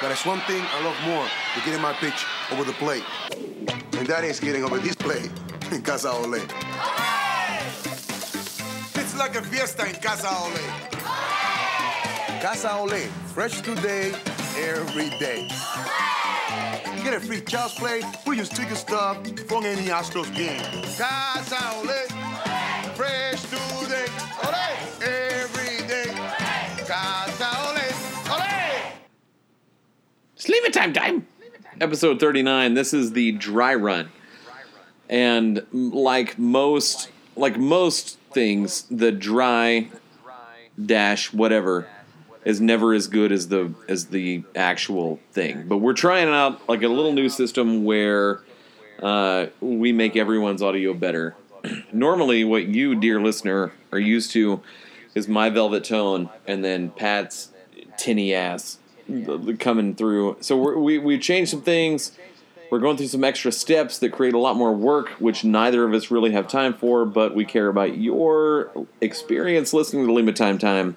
But there's one thing I love more than getting my pitch over the plate. And that is getting over this plate in Casa Ole. It's like a fiesta in Casa Ole. Casa Ole, fresh today, every day. You get a free child's play, we just ticket your stuff from any Astros game. Casa Ole, Sleep it time time. Episode 39. This is the dry run. And like most like most things, the dry dash whatever is never as good as the as the actual thing. But we're trying out like a little new system where uh, we make everyone's audio better. Normally, what you, dear listener, are used to is my velvet tone and then Pat's tinny ass coming through. So we're, we we changed some things. We're going through some extra steps that create a lot more work, which neither of us really have time for. But we care about your experience listening to Limit Time Time.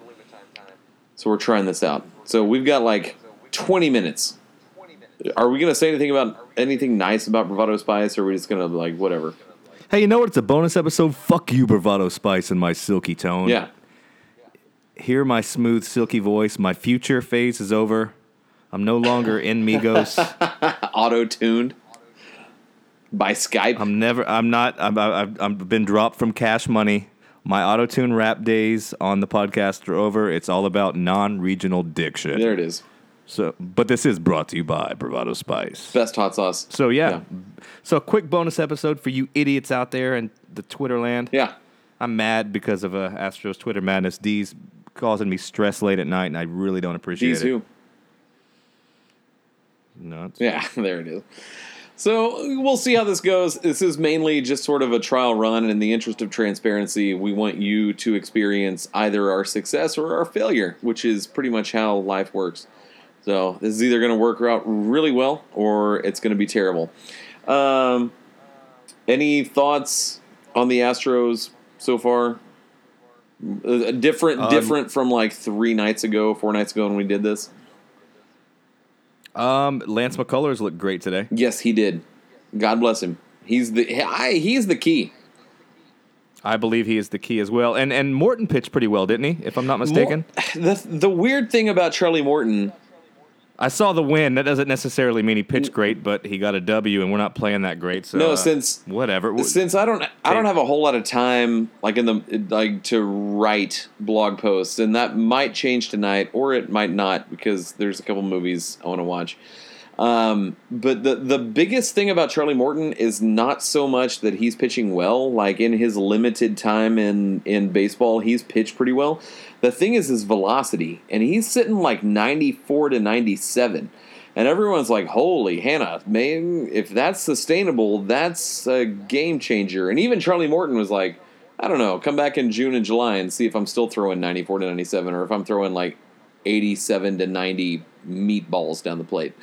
So we're trying this out. So we've got like 20 minutes. Are we going to say anything about anything nice about Bravado Spice, or are we just going to like whatever? Hey, you know what? It's a bonus episode. Fuck you, Bravado Spice, and my silky tone. Yeah. Hear my smooth, silky voice. My future phase is over. I'm no longer in Migos. Auto tuned by Skype. I'm never. I'm not. I'm, I've, I've been dropped from Cash Money. My auto tune rap days on the podcast are over. It's all about non-regional diction. there it is. So, but this is brought to you by Bravado Spice. Best hot sauce. So yeah. So a quick bonus episode for you idiots out there in the Twitter land. Yeah. I'm mad because of uh, Astros Twitter madness. D's causing me stress late at night, and I really don't appreciate These it. who? No, Yeah, there it is. So we'll see how this goes. This is mainly just sort of a trial run. And in the interest of transparency, we want you to experience either our success or our failure, which is pretty much how life works. So this is either going to work out really well or it's going to be terrible. Um, any thoughts on the Astros so far? Uh, different, Um, different from like three nights ago, four nights ago when we did this. Um, Lance McCullers looked great today. Yes, he did. God bless him. He's the I, he's the key. I believe he is the key as well. And and Morton pitched pretty well, didn't he? If I'm not mistaken. The the weird thing about Charlie Morton, I saw the win. That doesn't necessarily mean he pitched great, but he got a W, and we're not playing that great. So No, uh, since- whatever. since I don't I don't have a whole lot of time like in the like to write blog posts, and that might change tonight or it might not because there's a couple movies I want to watch. Um, but the the biggest thing about Charlie Morton is not so much that he's pitching well. Like in his limited time in in baseball, he's pitched pretty well. The thing is his velocity, and he's sitting like ninety four to ninety seven. And everyone's like, "Holy Hannah, man! If that's sustainable, that's a game changer." And even Charlie Morton was like, "I don't know. Come back in June and July and see if I'm still throwing 94 to 97, or if I'm throwing like 87 to 90 meatballs down the plate."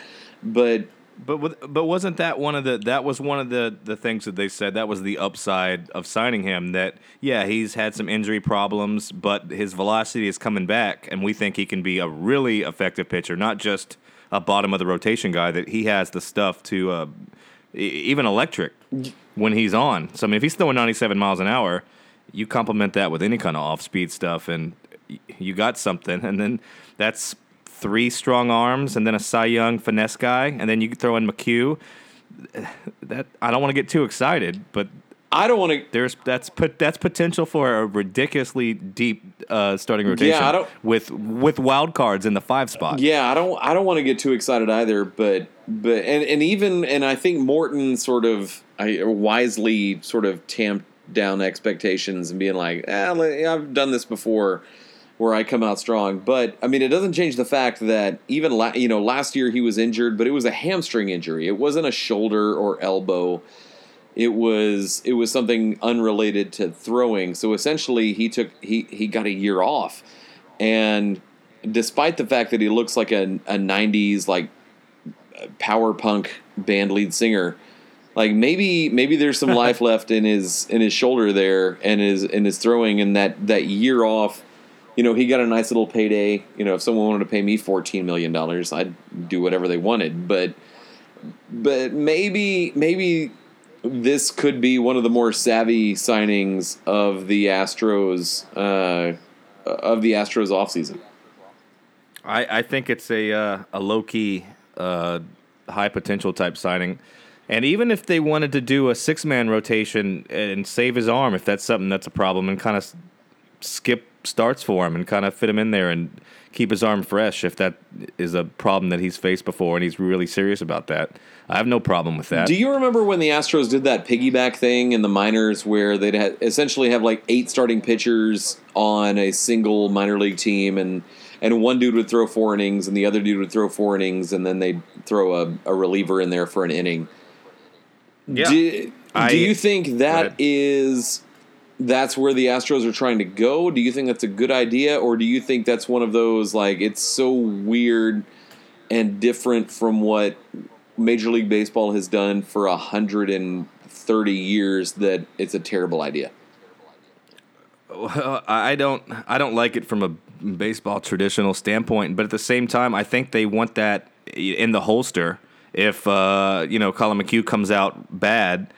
But But but wasn't that one of the that was one of the the things that they said that was the upside of signing him that yeah he's had some injury problems but his velocity is coming back and we think he can be a really effective pitcher not just a bottom of the rotation guy that he has the stuff to uh, even electric when he's on. So I mean if he's throwing 97 miles an hour you complement that with any kind of off speed stuff and you got something and then that's three strong arms and then a Cy Young finesse guy, and then you throw in McHugh. That I don't want to get too excited, but I don't want to. there's that's put that's potential for a ridiculously deep uh, starting rotation. Yeah, I don't- with with wild cards in the five spot. Yeah, I don't. I don't want to get too excited either. But but and and even and I think Morton sort of I, wisely sort of tamped down expectations and being like, eh, I've done this before, where I come out strong. But I mean, it doesn't change the fact that even la- you know last year he was injured, but it was a hamstring injury. It wasn't a shoulder or elbow. It was it was something unrelated to throwing. So essentially, he took he he got a year off, and despite the fact that he looks like a, a 90s like power punk band lead singer like maybe maybe there's some life left in his in his shoulder there and his in his throwing and that that year off you know, he got a nice little payday. You know, if someone wanted to pay me fourteen million dollars, I'd do whatever they wanted. But but maybe maybe this could be one of the more savvy signings of the Astros uh, of the Astros offseason. I, I think it's a uh, a low key, uh, high potential type signing. And even if they wanted to do a six man rotation and save his arm, if that's something that's a problem, and kind of skip starts for him and kind of fit him in there and keep his arm fresh, if that is a problem that he's faced before and he's really serious about that, I have no problem with that. Do you remember when the Astros did that piggyback thing in the minors where they'd ha- essentially have like eight starting pitchers on a single minor league team and and one dude would throw four innings and the other dude would throw four innings and then they'd throw a, a reliever in there for an inning. Yeah. Do, I- do you think Go that ahead. is that's where the Astros are trying to go? Do you think that's a good idea, or do you think that's one of those like it's so weird and different from what Major League Baseball has done for a hundred and thirty years that it's a terrible idea? Well, I don't I don't like it from a baseball traditional standpoint, but at the same time, I think they want that in the holster. If uh, you know Colin McHugh comes out bad,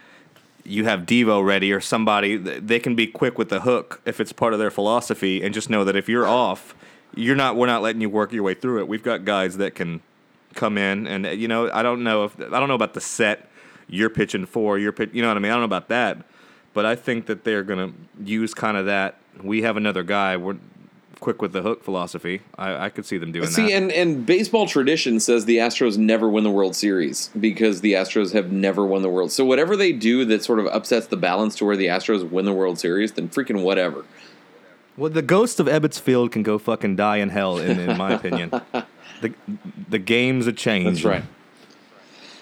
you have Devo ready or somebody. They can be quick with the hook if it's part of their philosophy, and just know that if you're off, you're not. We're not letting you work your way through it. We've got guys that can come in, and you know I don't know if I don't know about the set you're pitching for. You're pitch, you know what I mean. I don't know about that. But I think that they're going to use kind of that. We have another guy. We're quick with the hook philosophy. I, I could see them doing See, that. See, and, and baseball tradition says the Astros never win the World Series because the Astros have never won the World. So whatever they do that sort of upsets the balance to where the Astros win the World Series, then freaking whatever. well, the ghost of Ebbets Field can go fucking die in hell, in, in my opinion. The the game's a change. That's right.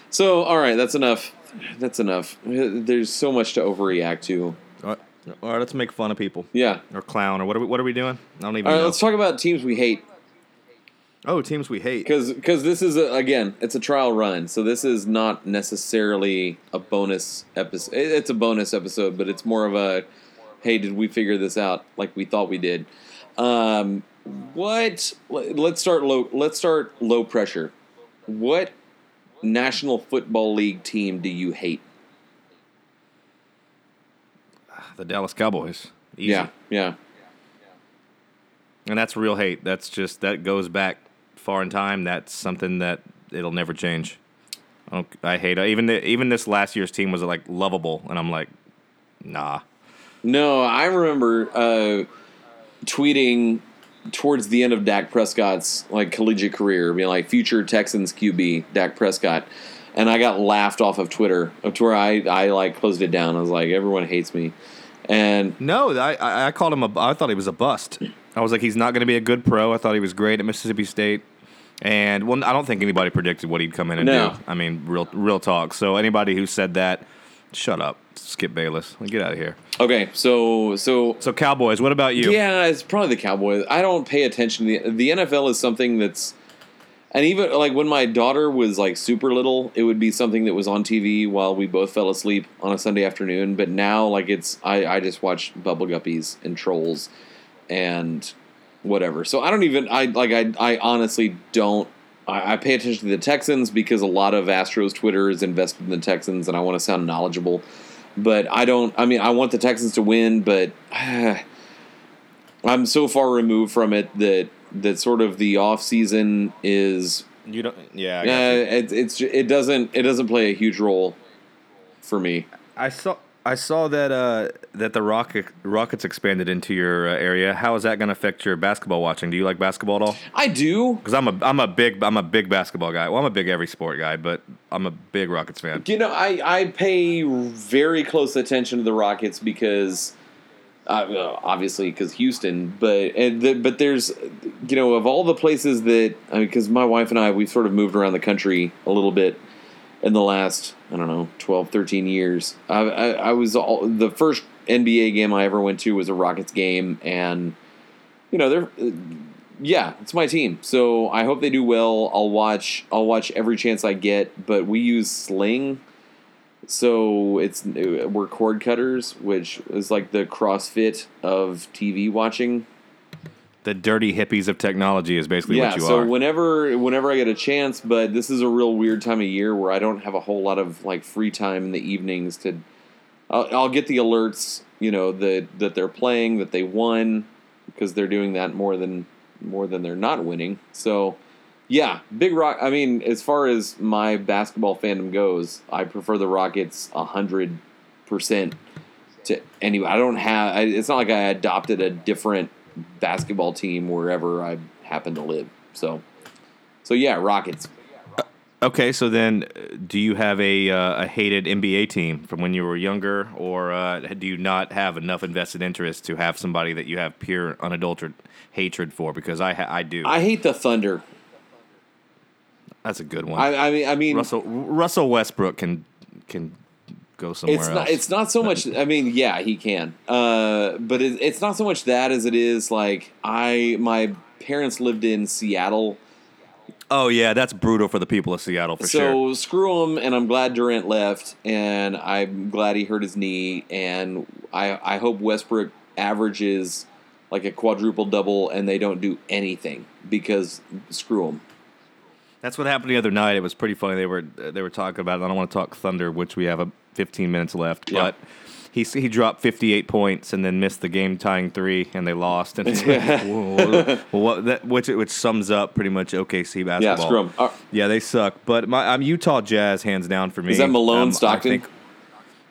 So, all right, that's enough. That's enough. There's so much to overreact to. Uh, All right, let's make fun of people Yeah. or clown or what are we what are we doing? I don't even All right, know. let's talk about teams we hate oh, teams we hate. because because this is a, again it's a trial run, so this is not necessarily a bonus episode. It's a bonus episode, but it's more of a hey, did we figure this out like we thought we did? Um, what? Let's start low. Let's start low pressure. What National Football League team do you hate? The Dallas Cowboys. Easy. Yeah, yeah. And that's real hate. That's just that goes back far in time. That's something that it'll never change. I, don't, I hate it. even the, even this last year's team was like lovable, and I'm like, nah. No, I remember uh, tweeting towards the end of Dak Prescott's like collegiate career, being like future Texans QB Dak Prescott, and I got laughed off of Twitter. To where I I like closed it down. I was like, everyone hates me, and No, I I I called him a. I thought he was a bust. I was like, he's not going to be a good pro. I thought he was great at Mississippi State. And well, I don't think anybody predicted what he'd come in and No. do. I mean, real real talk. So anybody who said that, shut up, Skip Bayless, get out of here. okay, so so So Cowboys, what about you? Yeah, it's probably the Cowboys. I don't pay attention to the the NFL is something that's and even like when my daughter was like super little, it would be something that was on TV while we both fell asleep on a Sunday afternoon. But now, like it's I, I just watch Bubble Guppies and Trolls and whatever. So I don't even I like I I honestly don't I, I pay attention to the Texans because a lot of Astros Twitter is invested in the Texans and I want to sound knowledgeable. But I don't I mean I want the Texans to win, but I'm so far removed from it that that sort of the off season is You don't. Yeah. I, uh, it, it's it doesn't it doesn't play a huge role for me. I saw. I saw that uh, that the Rocket, Rockets expanded into your uh, area. How is that going to affect your basketball watching? Do you like basketball at all? I do. Because I'm a I'm a big I'm a big basketball guy. Well, I'm a big every sport guy, but I'm a big Rockets fan. You know, I, I pay very close attention to the Rockets because, uh, obviously, because Houston. But and the, but there's, you know, of all the places that because my wife and I we've sort of moved around the country a little bit in the last I don't know 12, 13 years. I, I, I was all the first NBA game I ever went to was a Rockets game, and you know they're. Yeah, it's my team. So I hope they do well. I'll watch. I'll watch every chance I get. But we use Sling, so it's we're cord cutters, which is like the CrossFit of TV watching. The dirty hippies of technology is basically yeah. what you So are. whenever whenever I get a chance, but this is a real weird time of year where I don't have a whole lot of like free time in the evenings to. I'll, I'll get the alerts, you know, that that they're playing, that they won, because they're doing that more than more than they're not winning. So, yeah, Big Rock. I mean, as far as my basketball fandom goes, I prefer the Rockets a hundred percent to anyway. I don't have. I, it's not like I adopted a different basketball team wherever I happen to live. So, so yeah, Rockets. okay, so then, uh, do you have a uh, a hated NBA team from when you were younger, or uh, do you not have enough invested interest to have somebody that you have pure unadulterated hatred for? Because I ha- I do. I hate the Thunder. That's a good one. I, I mean, I mean, Russell Russell Westbrook can can go somewhere it's else. not. It's not so much. I mean, yeah, he can. Uh, but it, it's not so much that as it is like I. My parents lived in Seattle, oh yeah, that's brutal for the people of Seattle for so sure. screw him. And I'm glad Durant left, and I'm glad he hurt his knee. And I I hope Westbrook averages like a quadruple double, and they don't do anything because screw him. That's what happened the other night. It was pretty funny. They were they were talking about. It. I don't want to talk Thunder, which we have a 15 minutes left, Yeah. but. He, he dropped 58 points and then missed the game tying three and they lost and it's like, whoa, well, what, that, which which sums up pretty much OKC basketball. Yeah, screw him. Uh, Yeah, they suck. But my I'm Utah Jazz hands down for me. Is that Malone, Um, Stockton?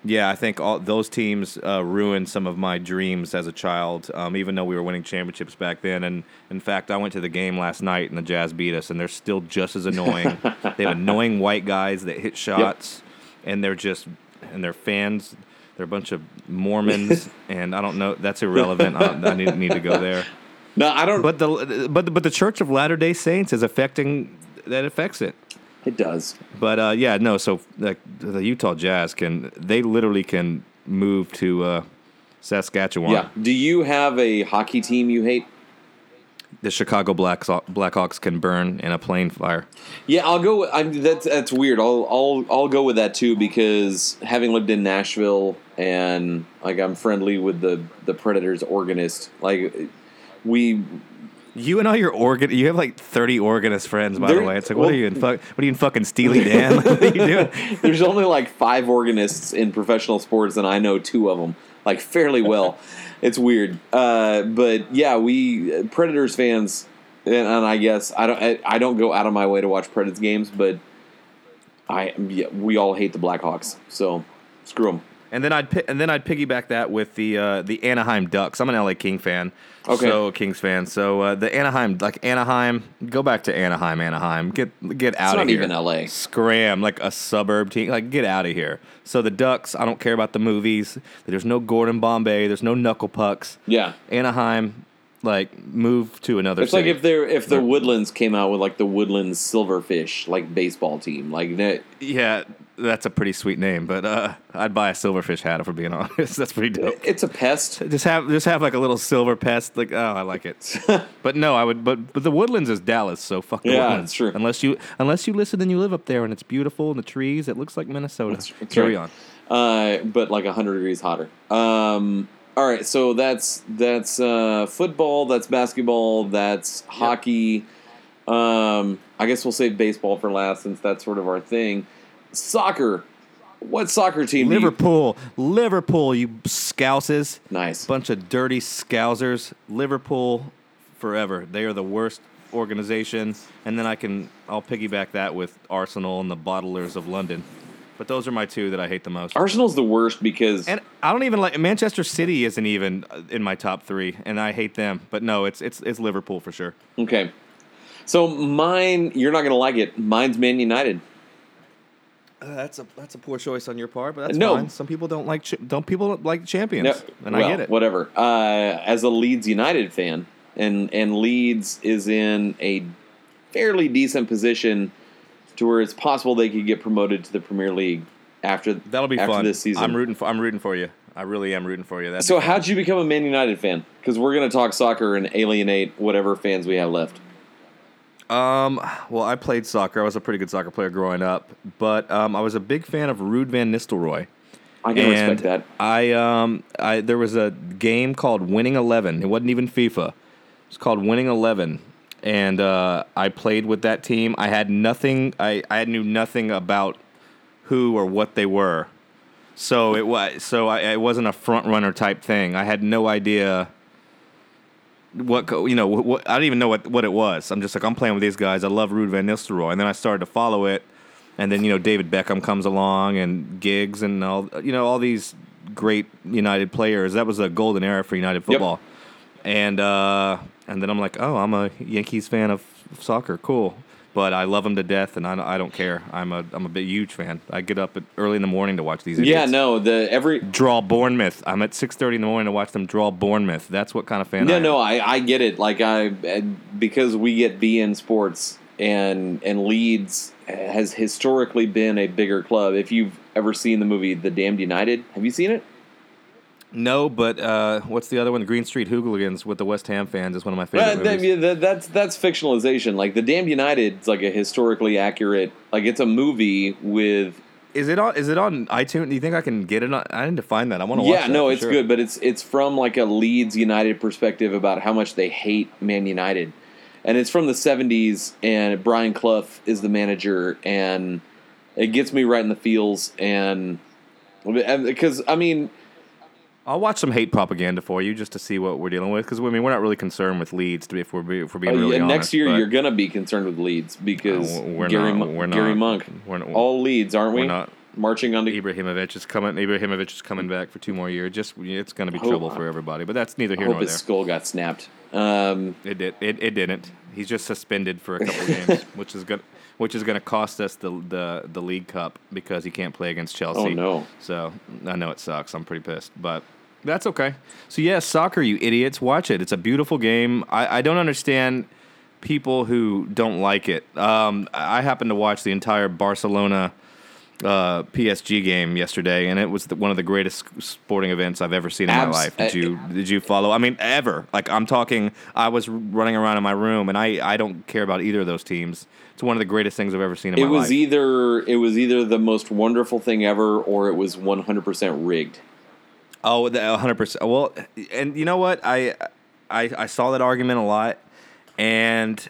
Yeah, I think all those teams uh, ruined some of my dreams as a child. Um, even though we were winning championships back then, and in fact, I went to the game last night and the Jazz beat us, and they're still just as annoying. they have annoying white guys that hit shots, and they're just and they're fans. They're a bunch of Mormons, and I don't know. That's irrelevant. I, I need, need to go there. no, I don't. But the but but the Church of Latter Day Saints is affecting that affects it. It does. But uh, yeah, no. So like the Utah Jazz can they literally can move to uh, Saskatchewan. Yeah. Do you have a hockey team you hate? The Chicago Blacks Blackhawks can burn in a plane fire. Yeah, I'll go. With, I'm, that's that's weird. I'll I'll I'll go with that too because having lived in Nashville and like I'm friendly with the the Predators organist. Like we You and all your organ, you have like thirty organist friends. By the way, it's like, what are you in? Fuck, what are you in fucking Steely Dan? what are you doing? there's only like five organists in professional sports, and I know two of them like fairly well. it's weird, uh, but yeah, we Predators fans, and, and I guess I don't I, I don't go out of my way to watch Predators games, but I yeah, we all hate the Blackhawks, so screw them. And then I'd pi- and then I'd piggyback that with the uh, the Anaheim Ducks. I'm an LA King fan, Okay. so a Kings fan. So uh, the Anaheim, like Anaheim, go back to Anaheim, Anaheim. Get get out of not here. Not even LA. Scram like a suburb team. Like get out of here. So the Ducks, I don't care about the movies. There's no Gordon Bombay. There's no knuckle pucks. Yeah. Anaheim, like move to another. It's like city. if there if the Woodlands came out with like the Woodlands Silverfish like baseball team like that. yeah, that's a pretty sweet name, but uh, I'd buy a silverfish hat if we're being honest. That's pretty dope. It's a pest. Just have just have like a little silver pest. Like oh, I like it. but no, I would. But but the Woodlands is Dallas, so fuck the Yeah, Woodlands. it's true. Unless you unless you listen and you live up there and it's beautiful and the trees, it looks like Minnesota. That's Carry right. on. uh, but like hundred degrees hotter. Um, all right, so that's that's uh, football, that's basketball, that's hockey. Um, I guess we'll save baseball for last since that's sort of our thing. Soccer. What soccer team? do you- Liverpool, Liverpool, you scouses, Nice. bunch of dirty scousers. Liverpool, forever. They are the worst organization. And then I can I'll piggyback that with Arsenal and the Bottlers of London. But those are my two that I hate the most. Arsenal's the worst because And I don't even like Manchester City isn't even in my top three, and I hate them. But no, it's it's it's Liverpool for sure. okay. So mine, you're not gonna like it. Mine's Man United. Uh, that's a that's a poor choice on your part, but that's No. fine. Some people don't like don't people like champions, No, and well, I get it. Whatever. Uh, as a Leeds United fan, and and Leeds is in a fairly decent position to where it's possible they could get promoted to the Premier League after That'll be after fun. this season. I'm rooting for I'm rooting for you. I really am rooting for you. That'd so how'd you become a Man United fan? Because we're going to talk soccer and alienate whatever fans we have left. Um, well, I played soccer. I was a pretty good soccer player growing up, but um, I was a big fan of Ruud van Nistelrooy. I can and respect that. I um I there was a game called Winning Eleven. It wasn't even FIFA, It's called Winning Eleven, and uh, I played with that team. I had nothing. I I knew nothing about who or what they were. So it was so I, it wasn't a front runner type thing. I had no idea what you know. What, I didn't even know what, what it was. I'm just like I'm playing with these guys. I love Ruud van Nistelrooy, and then I started to follow it, and then you know David Beckham comes along and gigs and all you know all these great United players. That was a golden era for United football, and uh, and then I'm like, oh, I'm a Yankees fan of soccer. Cool. But I love them to death, and I, don't- I don't care. I'm a I'm a big huge fan. I get up at early in the morning to watch these. Yeah, idiots no, the every draw Bournemouth. I'm at six thirty in the morning to watch them draw Bournemouth. That's what kind of fan. I No, am. no, I, I get it. Like I because we get beIN Sports and and Leeds has historically been a bigger club. If you've ever seen the movie The Damned United, have you seen it? No, but uh, what's the other one? Green Street Hooligans with the West Ham fans is one of my favorite that- movies. that- that's that's fictionalization. Like The Damned United is like a historically accurate. Like it's a movie with Is it on? Is it on iTunes? Do you think I can get it? on I need to find that. I want to watch. yeah, no, it's sure. good, but it's it's from like a Leeds United perspective about how much they hate Man United, and it's from the '70s, and Brian Clough is the manager, and it gets me right in the feels, and because I mean, I'll watch some hate propaganda for you just to see what we're dealing with because I mean we're not really concerned with Leeds to be if we're if we're being uh, really yeah, honest. next year you're gonna be concerned with Leeds because No, we're Gary, not. We're Gary not. Monk, We're not- all Leeds, aren't we? we're not. marching on the. Ibrahimovic is coming. Ibrahimovic is coming back for two more years. Just it's going to be trouble for everybody. But that's neither here hope nor his there. skull got snapped. Um, It did. It, it didn't. He's just suspended for a couple games, which is good. Which is going to cost us the, the the League Cup because he can't play against Chelsea. Oh, no. So I know it sucks. I'm pretty pissed, but that's okay. So yeah, soccer, you idiots, watch it. It's a beautiful game. I, I don't understand people who don't like it. Um, I happened to watch the entire Barcelona uh, PSG game yesterday, and it was the, one of the greatest sporting events I've ever seen in Abs- my life. Did uh, you did you follow? I mean, ever? Like I'm talking. I was running around in my room, and I I don't care about either of those teams. It's one of the greatest things I've ever seen in it my was life. either it was either the most wonderful thing ever, or it was 100 percent rigged. Oh, the 100%. Well, and you know what? I, I I saw that argument a lot and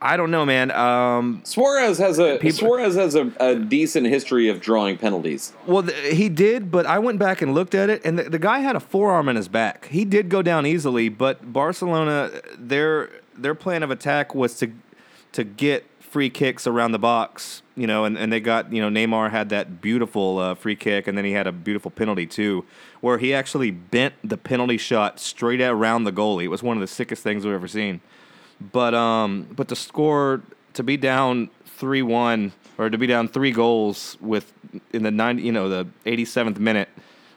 I don't know, man. Um Suarez has a People- Suarez has a, a decent history of drawing penalties. well, th- he did, but I went back and looked at it and the, the guy had a forearm in his back. He did go down easily, but Barcelona their their plan of attack was to to get free kicks around the box, you know, and, and they got, you know, Neymar had that beautiful uh, free kick and then he had a beautiful penalty too, where he actually bent the penalty shot straight around the goalie. It was one of the sickest things we've ever seen. But um, but to score to be down three one or to be down three goals with in the nine you know the eighty seventh minute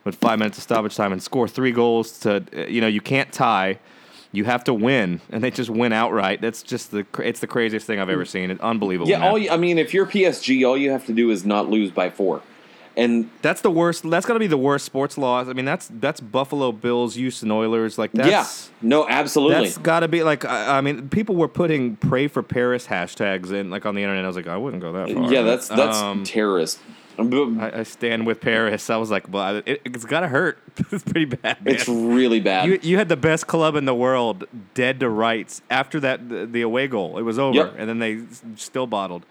with five minutes of stoppage time and score three goals to you know you can't tie. You have to win, and they just win outright. That's just the it's the craziest thing I've ever seen. It's unbelievable. Yeah, all you, I mean, if you're PSG, all you have to do is not lose by four, and that's the worst. That's got to be the worst sports laws. I mean, that's that's Buffalo Bills, Houston Oilers. Like that's yeah, no, absolutely. That's got to be like I, I mean, people were putting "pray for Paris" hashtags in like on the internet. I was like, I wouldn't go that far. yeah, that's that's Um, terrorist. I, I stand with Paris. I was like, well, it, it's got to hurt. it's pretty bad. Man. it's really bad. you, you had the best club in the world dead to rights after that the, the away goal. It was over, Yep. and then they still bottled.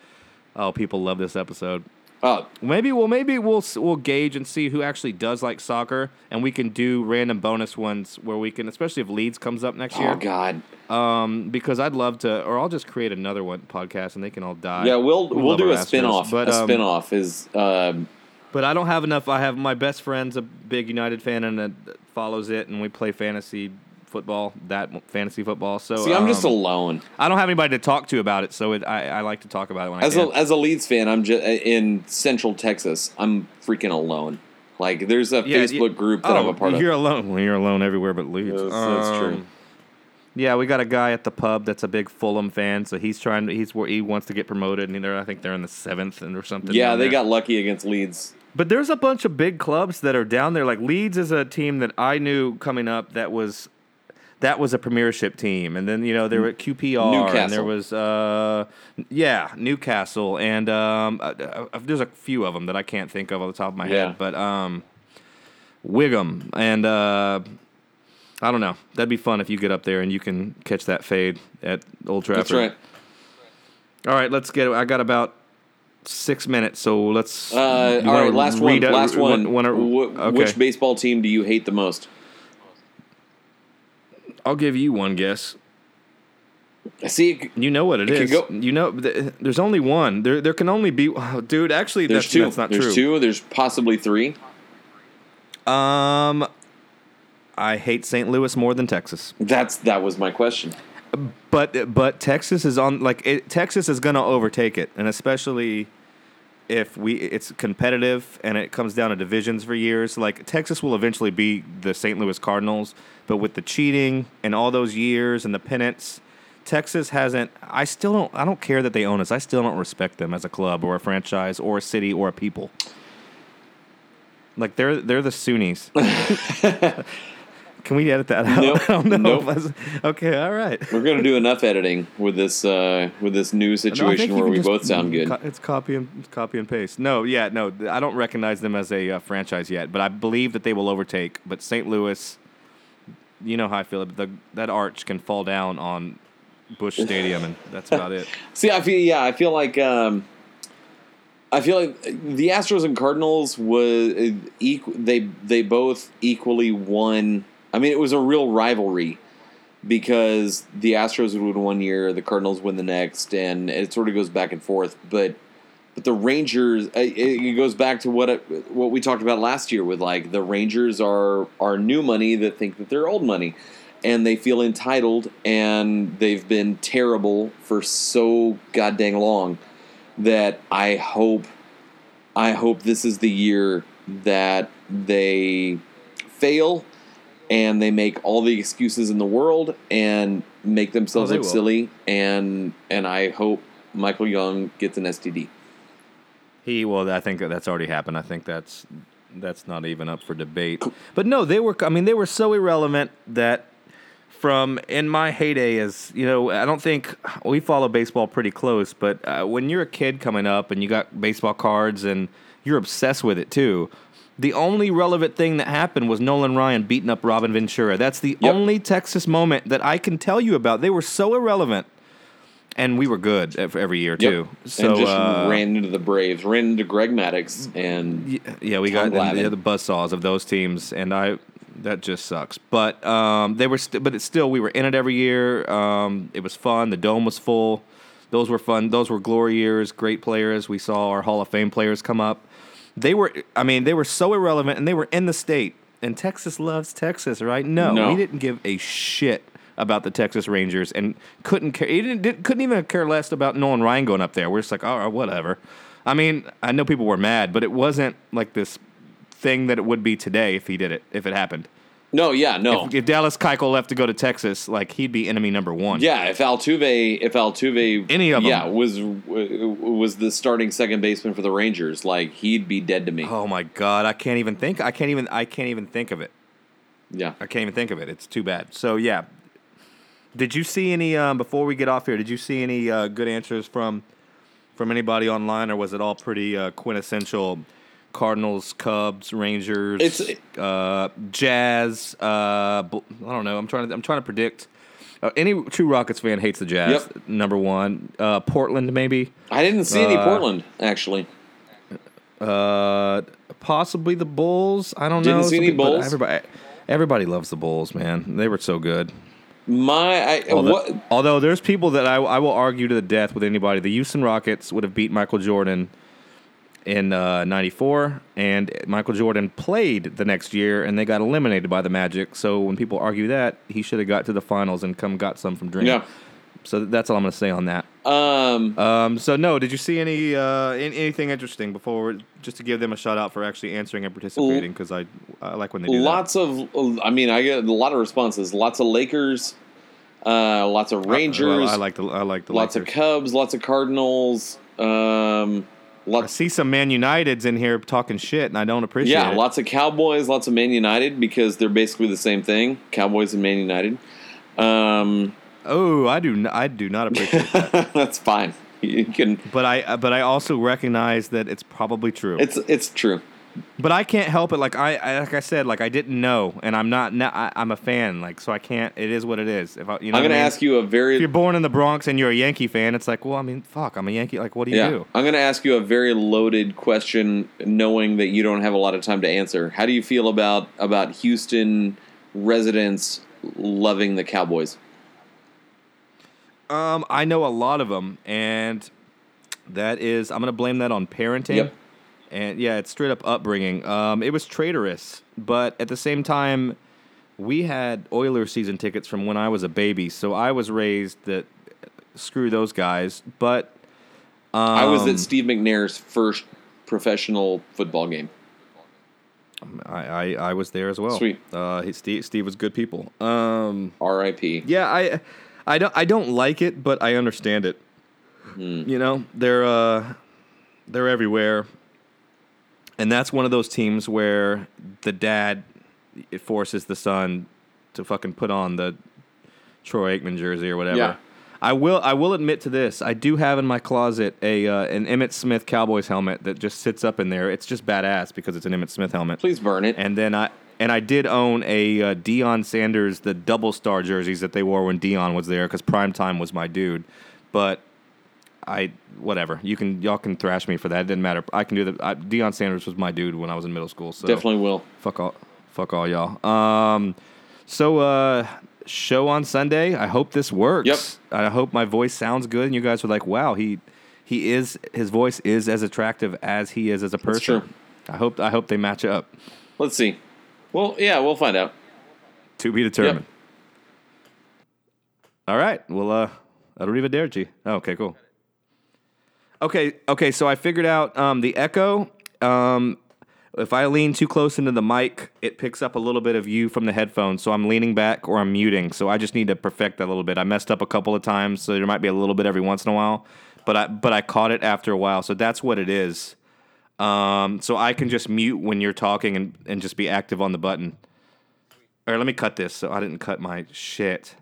Oh, people love this episode. Uh, Maybe well, maybe we'll we'll gauge and see who actually does like soccer, and we can do random bonus ones where we can, especially if Leeds comes up next year. oh God, Um, because I'd love to, or I'll just create another one podcast and they can all die. yeah, we'll We we'll do a Astros, spin off. But, a um, spin off is um, But I don't have enough. I have my best friend's a big United fan and that follows it, and we play fantasy football. That fantasy football. So see, I'm just um, alone. I don't have anybody to talk to about it, so it, I, I like to talk about it when i As I a can. as a Leeds fan, I'm just in Central Texas. I'm freaking alone. Like, there's a Yeah, Facebook you- group that I'm oh, a part of. You're alone. Well, you're alone everywhere but Leeds. Yes, that's true. Um, Yeah, we got a guy at the pub that's a big Fulham fan, so he's trying. To, he's he wants to get promoted, and they're I think they're in the seventh and or something. Yeah, they there. got lucky against Leeds. But there's a bunch of big clubs that are down there. Like Leeds is a team that I knew coming up that was that was a premiership team, and then you know there were QPR, and there was uh, yeah Newcastle, and um, uh, uh, there's a few of them that I can't think of on the top of my Yeah. head, but um, Wigan and uh, I don't know. That'd be fun if you get up there and you can catch that fade at Old Trafford. That's right. All right, let's get. I got about six minutes, so let's. Uh, all right, last one. out- Last one. wanna- okay. Which baseball team do you hate the most? I'll give you one guess. I see, You know what it It is. go- You know, there's only one. There, there can only be. oh, dude, actually, there's that's, two. that's not there's true. two. There's possibly three. Um, I hate St. Louis more than Texas, That's that was my question. but but Texas is on like it, Texas is gonna overtake it, and especially if we it's competitive and it comes down to divisions for years. Like Texas will eventually be the St. Louis Cardinals, but with the cheating and all those years and the pennants. Texas hasn't. I still don't. I don't care that they own us. I still don't respect them as a club or a franchise or a city or a people. Like they're they're the Sunnis. Can we edit that out? Nope. I don't know. Nope. Okay, all right. We're gonna do enough editing with this uh, with this new situation you where we both sound good. co- It's copy and copy and paste. No, yeah, no, I don't recognize them as a uh, franchise yet, but I believe that they will overtake. But St. Louis, you know how I feel. The, that arch can fall down on Busch Stadium, and that's about it. See, I feel yeah, I feel like um, I feel like the Astros and Cardinals was equ- they they both equally won. I mean, it was a real rivalry because the Astros would win one year, the Cardinals win the next, and it sort of goes back and forth. But but the Rangers, uh, it, it goes back to what it, what we talked about last year with like the Rangers are are new money that think that they're old money, and they feel entitled, and they've been terrible for so goddamn long that I hope I hope this is the year that they fail and they make all the excuses in the world and make themselves Oh, look will. silly and and I hope Michael Young gets an STD. He well, I think that's already happened. I think that's that's not even up for debate. But no, they were. I mean, they were so irrelevant that from in my heyday as you know, I don't think we follow baseball pretty close. But uh, when you're a kid coming up and you got baseball cards and you're obsessed with it too. The only relevant thing that happened was Nolan Ryan beating up Robin Ventura. That's the Yep. only Texas moment that I can tell you about. They were so irrelevant, and we were good every year too. So and just uh, ran into the Braves, ran into Greg Maddux, and Yeah, we Tom got the, the buzzsaws of those teams, and I that just sucks. But um, they were, st- but it's still we were in it every year. Um, it was fun. The dome was full. Those were fun. Those were glory years. Great players. We saw our Hall of Fame players come up. They were, I mean, they were so irrelevant, and they were in the state. And Texas loves Texas, right? No, No. we didn't give a shit about the Texas Rangers, and couldn't care. He didn't, didn't couldn't even care less about Nolan Ryan going up there. We're just like, all right, whatever. I mean, I know people were mad, but it wasn't like this thing that it would be today if he did it, if it happened. No, yeah, no, If, if Dallas Keuchel left to go to Texas, like he'd be enemy number one. yeah. If Altuve, if Altuve, Any of them, yeah, was was the starting second baseman for the Rangers, like he'd be dead to me. Oh my god, I can't even think. I can't even. I can't even think of it. Yeah, I can't even think of it. It's too bad. So yeah. Did you see any um, before we get off here? Did you see any uh, good answers from from anybody online, or was it all pretty uh, quintessential? Cardinals, Cubs, Rangers, It's- uh, Jazz. Uh, I don't know. I'm trying to. I'm trying to predict. Uh, any true Rockets fan hates the Jazz. Yep. Number one. Uh, Portland, maybe. I didn't see any Uh, Portland actually. Uh, possibly the Bulls. I don't Didn't know. see any Bulls? Everybody, everybody loves the Bulls, man. They were so good. My, I, Although, what? although there's people that I, I will argue to the death with anybody. The Houston Rockets would have beat Michael Jordan in uh, '94, and Michael Jordan played the next year, and they got eliminated by the Magic. So when people argue that, he should have got to the finals and come got some from Dream. Yeah. So that's all I'm going to say on that. Um, Um, so no, did you see any uh, an- anything interesting before? Just to give them a shout out for actually answering and participating because I I like when they do lots of. I mean, I get a lot of responses. Lots of Lakers. Uh, lots of that. Rangers. Well, I like the I like the lots Lakers. of Cubs. Lots of Cardinals. Um, I see some Man Uniteds in here talking shit, and I don't appreciate Yeah, it. Yeah, lots of Cowboys. Lots of Man United because they're basically the same thing. Cowboys and Man United. Um, Oh, I do. n- I do not appreciate that. that's fine. You can. but I. But I also recognize that it's probably true. It's it's true. But I can't help it. Like I, I like I said, like I didn't know, and I'm not. now I, I'm a fan. Like so, I can't. It is what it is. If I, you know I'm gonna I mean? ask you a very. If you're born in the Bronx and you're a Yankee fan, it's like, well, I mean, fuck, I'm a Yankee. Like, what do you yeah. do? I'm going to ask you a very loaded question, knowing that you don't have a lot of time to answer. How do you feel about about Houston residents loving the Cowboys? Um, I know a lot of them, and that is, I'm gonna blame that on parenting. Yep. And yeah, it's straight up upbringing. Um, it was traitorous, but at the same time, we had Oilers season tickets from when I was a baby, so I was raised that screw those guys. But I was um, at Steve McNair's first professional football game. I, I, I was there as well. Sweet. Uh, he, Steve, Steve was good people. Um, R.I.P. Yeah, I I don't I don't like it, but I understand it. You know, they're uh they're everywhere. And that's one of those teams where the dad forces the son to fucking put on the Troy Aikman jersey or whatever. Yeah. I will I will admit to this. I do have in my closet a uh, an Emmitt Smith Cowboys helmet that just sits up in there. It's just badass because it's an Emmitt Smith helmet. Please burn it. And then I and I did own a uh, Deion Sanders the double star jerseys that they wore when Deion was there because Primetime was my dude. But I whatever you can y'all can thrash me for that. It didn't matter. I can do that. I, Deion Sanders was my dude when I was in middle school. So Definitely will. fuck all fuck all y'all. Um, so uh, show on Sunday. I hope this works. Yep. I hope my voice sounds good and you guys are like, wow, he he is his voice is as attractive as he is as a person. I hope I hope they match up. Let's see. Well, yeah, we'll find out. To be determined. All right. Well, uh, arrivederci. Oh, okay, cool. Okay, okay. So I figured out um, the echo. Um, if I lean too close into the mic, it picks up a little bit of you from the headphones. So I'm leaning back or I'm muting. So I just need to perfect that a little bit. I messed up a couple of times, so there might be a little bit every once in a while. But I but I caught it after a while. So that's what it is. Um, so I can just mute when you're talking and, and just be active on the button. All right, let me cut this. So I didn't cut my shit.